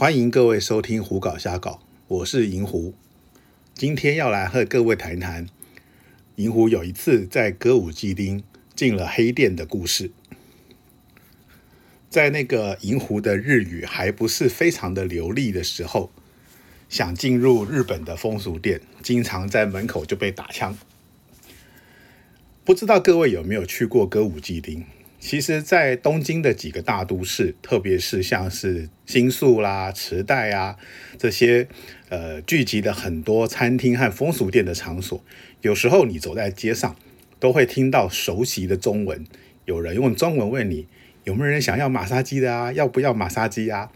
欢迎各位收听《胡搞瞎搞》，我是银狐。今天要来和各位谈谈银狐有一次在歌舞伎町进了黑店的故事。在那个银狐的日语还不是非常的流利的时候，想进入日本的风俗店，经常在门口就被打枪。不知道各位有没有去过歌舞伎町？其实，在东京的几个大都市，特别是像是新宿啦、池袋啊这些，呃，聚集的很多餐厅和风俗店的场所，有时候你走在街上，都会听到熟悉的中文，有人用中文问你有没有人想要马杀鸡的啊，要不要马杀鸡啊？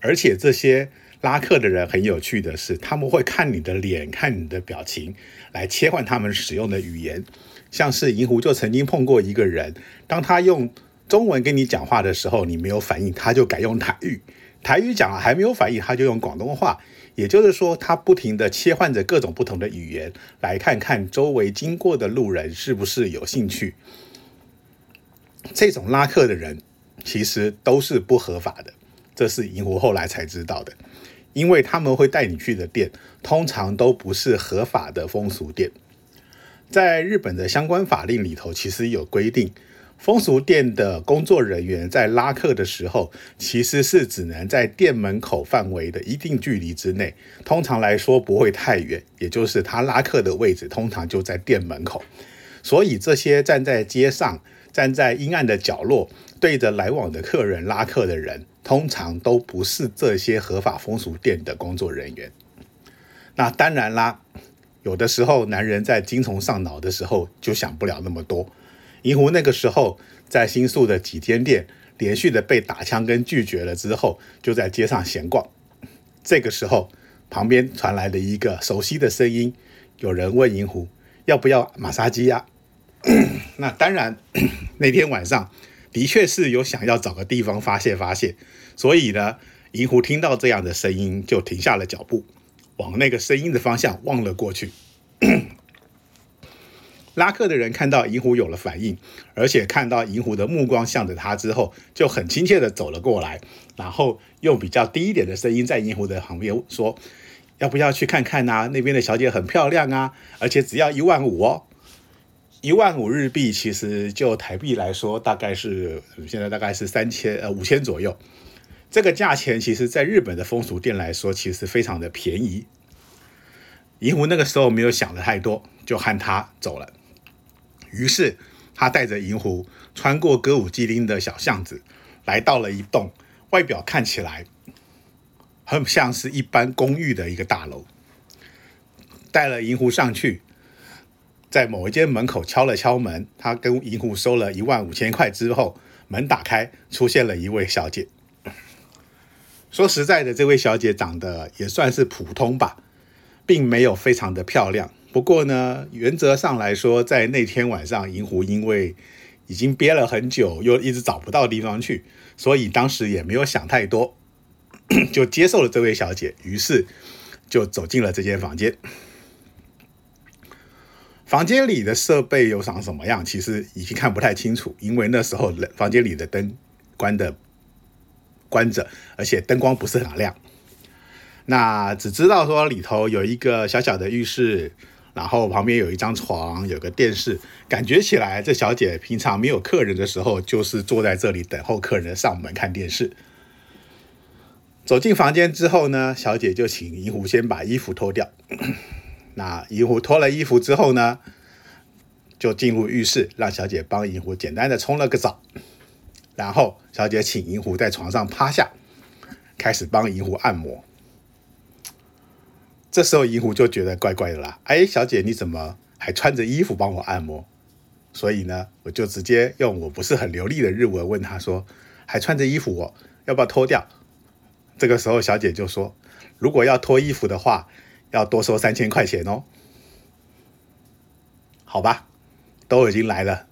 而且这些拉客的人很有趣的是，他们会看你的脸、看你的表情，来切换他们使用的语言。像是银狐就曾经碰过一个人，当他用中文跟你讲话的时候，你没有反应，他就改用台语。台语讲了还没有反应，他就用广东话。也就是说，他不停的切换着各种不同的语言，来看看周围经过的路人是不是有兴趣。这种拉客的人其实都是不合法的，这是银狐后来才知道的，因为他们会带你去的店，通常都不是合法的风俗店。在日本的相关法令里头，其实有规定，风俗店的工作人员在拉客的时候，其实是只能在店门口范围的一定距离之内，通常来说不会太远，也就是他拉客的位置通常就在店门口。所以这些站在街上、站在阴暗的角落对着来往的客人拉客的人，通常都不是这些合法风俗店的工作人员。那当然啦。有的时候，男人在精虫上脑的时候就想不了那么多。银狐那个时候在新宿的几间店连续的被打枪跟拒绝了之后，就在街上闲逛。这个时候，旁边传来了一个熟悉的声音，有人问银狐要不要马杀鸡呀？那当然，那天晚上的确是有想要找个地方发泄发泄，所以呢，银狐听到这样的声音就停下了脚步。往那个声音的方向望了过去，拉客的人看到银狐有了反应，而且看到银狐的目光向着他之后，就很亲切的走了过来，然后用比较低一点的声音在银狐的旁边说：“要不要去看看呐？那边的小姐很漂亮啊，而且只要一万五哦，一万五日币，其实就台币来说，大概是现在大概是三千呃五千左右。”这个价钱其实，在日本的风俗店来说，其实非常的便宜。银狐那个时候没有想的太多，就和他走了。于是他带着银狐穿过歌舞伎町的小巷子，来到了一栋外表看起来很像是一般公寓的一个大楼。带了银狐上去，在某一间门口敲了敲门，他跟银狐收了一万五千块之后，门打开，出现了一位小姐。说实在的，这位小姐长得也算是普通吧，并没有非常的漂亮。不过呢，原则上来说，在那天晚上，银狐因为已经憋了很久，又一直找不到地方去，所以当时也没有想太多，就接受了这位小姐。于是就走进了这间房间。房间里的设备又长什么样？其实已经看不太清楚，因为那时候房间里的灯关的。关着，而且灯光不是很亮。那只知道说里头有一个小小的浴室，然后旁边有一张床，有个电视。感觉起来，这小姐平常没有客人的时候，就是坐在这里等候客人上门看电视。走进房间之后呢，小姐就请银狐先把衣服脱掉。那银狐脱了衣服之后呢，就进入浴室，让小姐帮银狐简单的冲了个澡。然后，小姐请银狐在床上趴下，开始帮银狐按摩。这时候，银狐就觉得怪怪的啦。哎，小姐，你怎么还穿着衣服帮我按摩？所以呢，我就直接用我不是很流利的日文问他说：“还穿着衣服哦，要不要脱掉？”这个时候，小姐就说：“如果要脱衣服的话，要多收三千块钱哦。”好吧，都已经来了，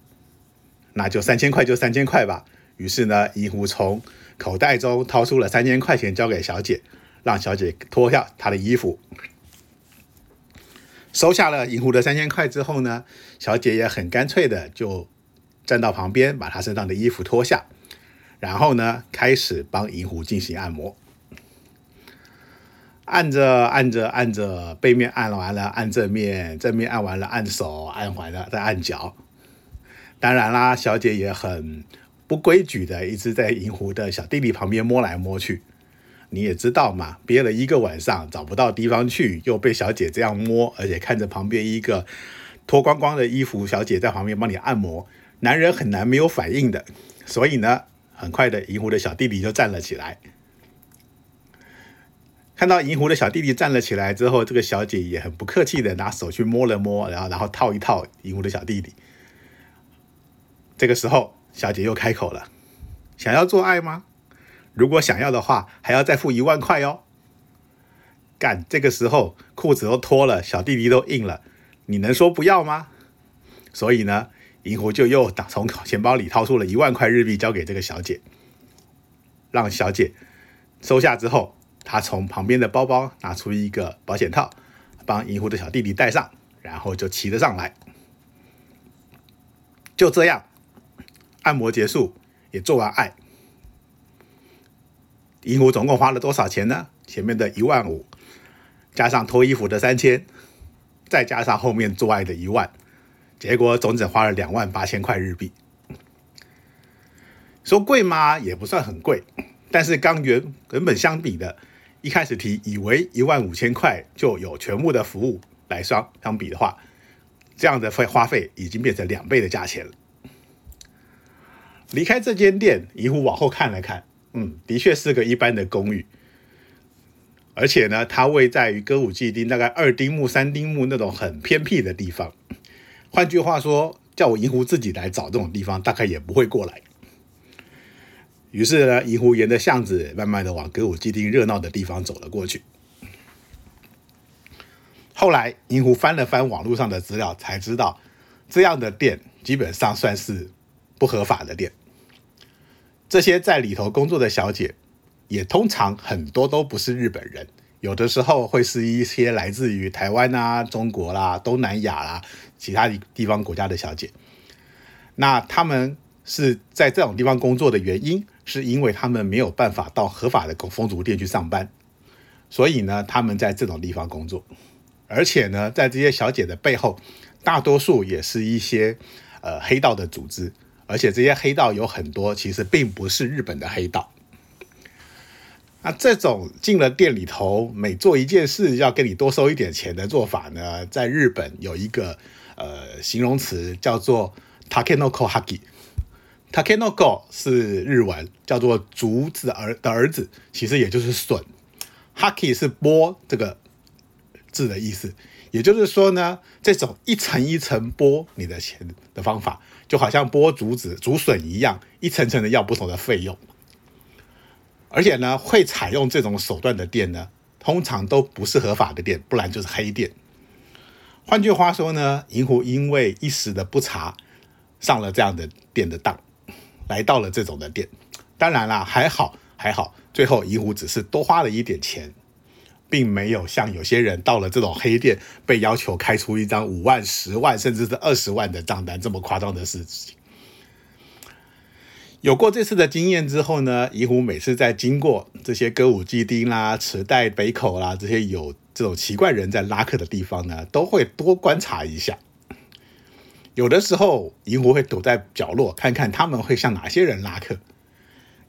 那就三千块就三千块吧。于是呢，银狐从口袋中掏出了三千块钱，交给小姐，让小姐脱下她的衣服。收下了银狐的三千块之后呢，小姐也很干脆的就站到旁边，把她身上的衣服脱下，然后呢，开始帮银狐进行按摩。按着按着按着，背面按完了，按正面，正面按完了，按手，按完了再按脚。当然啦，小姐也很不规矩的，一直在银狐的小弟弟旁边摸来摸去。你也知道嘛，憋了一个晚上找不到地方去，又被小姐这样摸，而且看着旁边一个脱光光的衣服小姐在旁边帮你按摩，男人很难没有反应的。所以呢，很快的银狐的小弟弟就站了起来。看到银狐的小弟弟站了起来之后，这个小姐也很不客气的拿手去摸了摸，然后然后套一套银狐的小弟弟。这个时候，小姐又开口了：“想要做爱吗？如果想要的话，还要再付一万块哦。”干，这个时候裤子都脱了，小弟弟都硬了，你能说不要吗？所以呢，银狐就又打从钱包里掏出了一万块日币交给这个小姐，让小姐收下之后。他从旁边的包包拿出一个保险套，帮银狐的小弟弟戴上，然后就骑了上来。就这样，按摩结束，也做完爱。银狐总共花了多少钱呢？前面的一万五，加上脱衣服的三千，再加上后面做爱的一万，结果总整花了两万八千块日币。说贵吗？也不算很贵，但是刚原原本相比的。一开始提以为一万五千块就有全部的服务来相相比的话，这样的费花费已经变成两倍的价钱了。离开这间店，银狐往后看了看，嗯，的确是个一般的公寓，而且呢，它位在于歌舞伎町大概二丁目、三丁目那种很偏僻的地方。换句话说，叫我银狐自己来找这种地方，大概也不会过来。于是呢，银狐沿着巷子慢慢的往歌舞伎町热闹的地方走了过去。后来，银狐翻了翻网络上的资料，才知道这样的店基本上算是不合法的店。这些在里头工作的小姐，也通常很多都不是日本人，有的时候会是一些来自于台湾啊、中国啦、东南亚啦其他地方国家的小姐。那他们是在这种地方工作的原因。是因为他们没有办法到合法的风俗店去上班，所以呢，他们在这种地方工作，而且呢，在这些小姐的背后，大多数也是一些呃黑道的组织，而且这些黑道有很多其实并不是日本的黑道。那这种进了店里头，每做一件事要跟你多收一点钱的做法呢，在日本有一个呃形容词叫做 takenoko haki。Takenoko 是日文，叫做竹子儿的儿子，其实也就是笋。Haki 是剥这个字的意思，也就是说呢，这种一层一层剥你的钱的方法，就好像剥竹子、竹笋一样，一层层的要不同的费用。而且呢，会采用这种手段的店呢，通常都不是合法的店，不然就是黑店。换句话说呢，银狐因为一时的不查，上了这样的店的当。来到了这种的店，当然啦，还好还好，最后银狐只是多花了一点钱，并没有像有些人到了这种黑店被要求开出一张五万、十万甚至是二十万的账单这么夸张的事情。有过这次的经验之后呢，银狐每次在经过这些歌舞伎町啦、池袋北口啦这些有这种奇怪人在拉客的地方呢，都会多观察一下。有的时候，银狐会躲在角落看看他们会向哪些人拉客；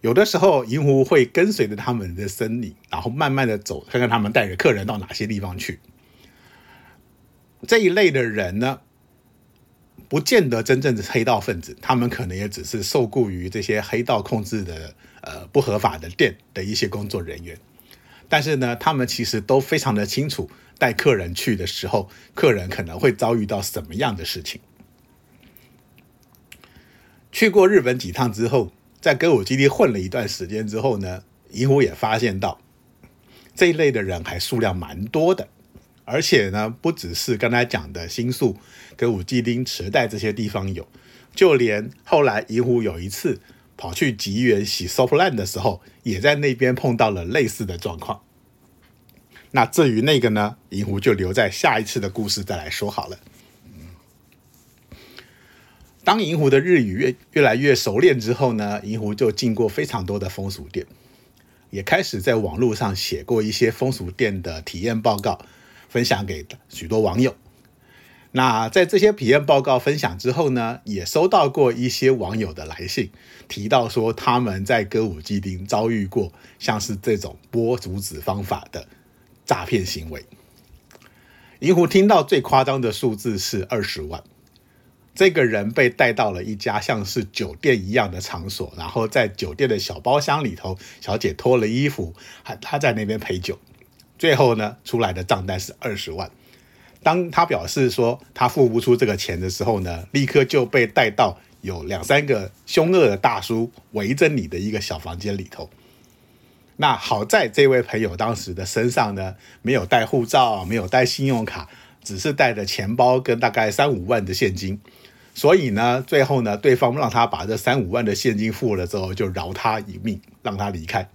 有的时候，银狐会跟随着他们的身影，然后慢慢的走，看看他们带着客人到哪些地方去。这一类的人呢，不见得真正的黑道分子，他们可能也只是受雇于这些黑道控制的呃不合法的店的一些工作人员。但是呢，他们其实都非常的清楚，带客人去的时候，客人可能会遭遇到什么样的事情。去过日本几趟之后，在歌舞基地混了一段时间之后呢，银狐也发现到这一类的人还数量蛮多的，而且呢，不只是刚才讲的新宿、歌舞伎町、池袋这些地方有，就连后来银狐有一次跑去吉原洗 soft land 的时候，也在那边碰到了类似的状况。那至于那个呢，银狐就留在下一次的故事再来说好了。当银狐的日语越越来越熟练之后呢，银狐就进过非常多的风俗店，也开始在网络上写过一些风俗店的体验报告，分享给许多网友。那在这些体验报告分享之后呢，也收到过一些网友的来信，提到说他们在歌舞伎町遭遇过像是这种剥竹子方法的诈骗行为。银狐听到最夸张的数字是二十万，这个人被带到了一家像是酒店一样的场所，然后在酒店的小包厢里头，小姐脱了衣服，还他在那边陪酒，最后呢出来的账单是二十万。当他表示说他付不出这个钱的时候呢，立刻就被带到有两三个凶恶的大叔围着你的一个小房间里头。那好在这位朋友当时的身上呢没有带护照，没有带信用卡，只是带着钱包跟大概三五万的现金，所以呢，最后呢，对方让他把这三五万的现金付了之后，就饶他一命，让他离开。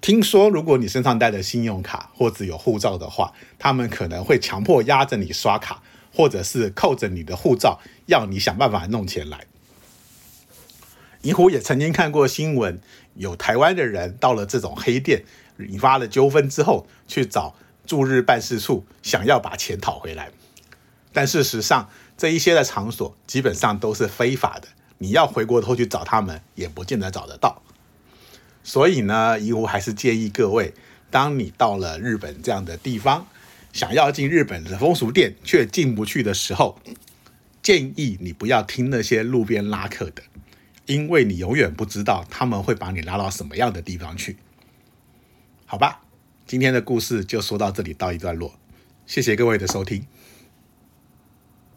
听说，如果你身上带着信用卡或者有护照的话，他们可能会强迫压着你刷卡，或者是扣着你的护照，要你想办法弄钱来。银狐也曾经看过新闻，有台湾的人到了这种黑店，引发了纠纷之后，去找驻日办事处，想要把钱讨回来。但事实上，这一些的场所基本上都是非法的，你要回过头去找他们，也不见得找得到。所以呢，怡湖还是建议各位，当你到了日本这样的地方，想要进日本的风俗店却进不去的时候，建议你不要听那些路边拉客的，因为你永远不知道他们会把你拉到什么样的地方去。好吧，今天的故事就说到这里，到一段落，谢谢各位的收听。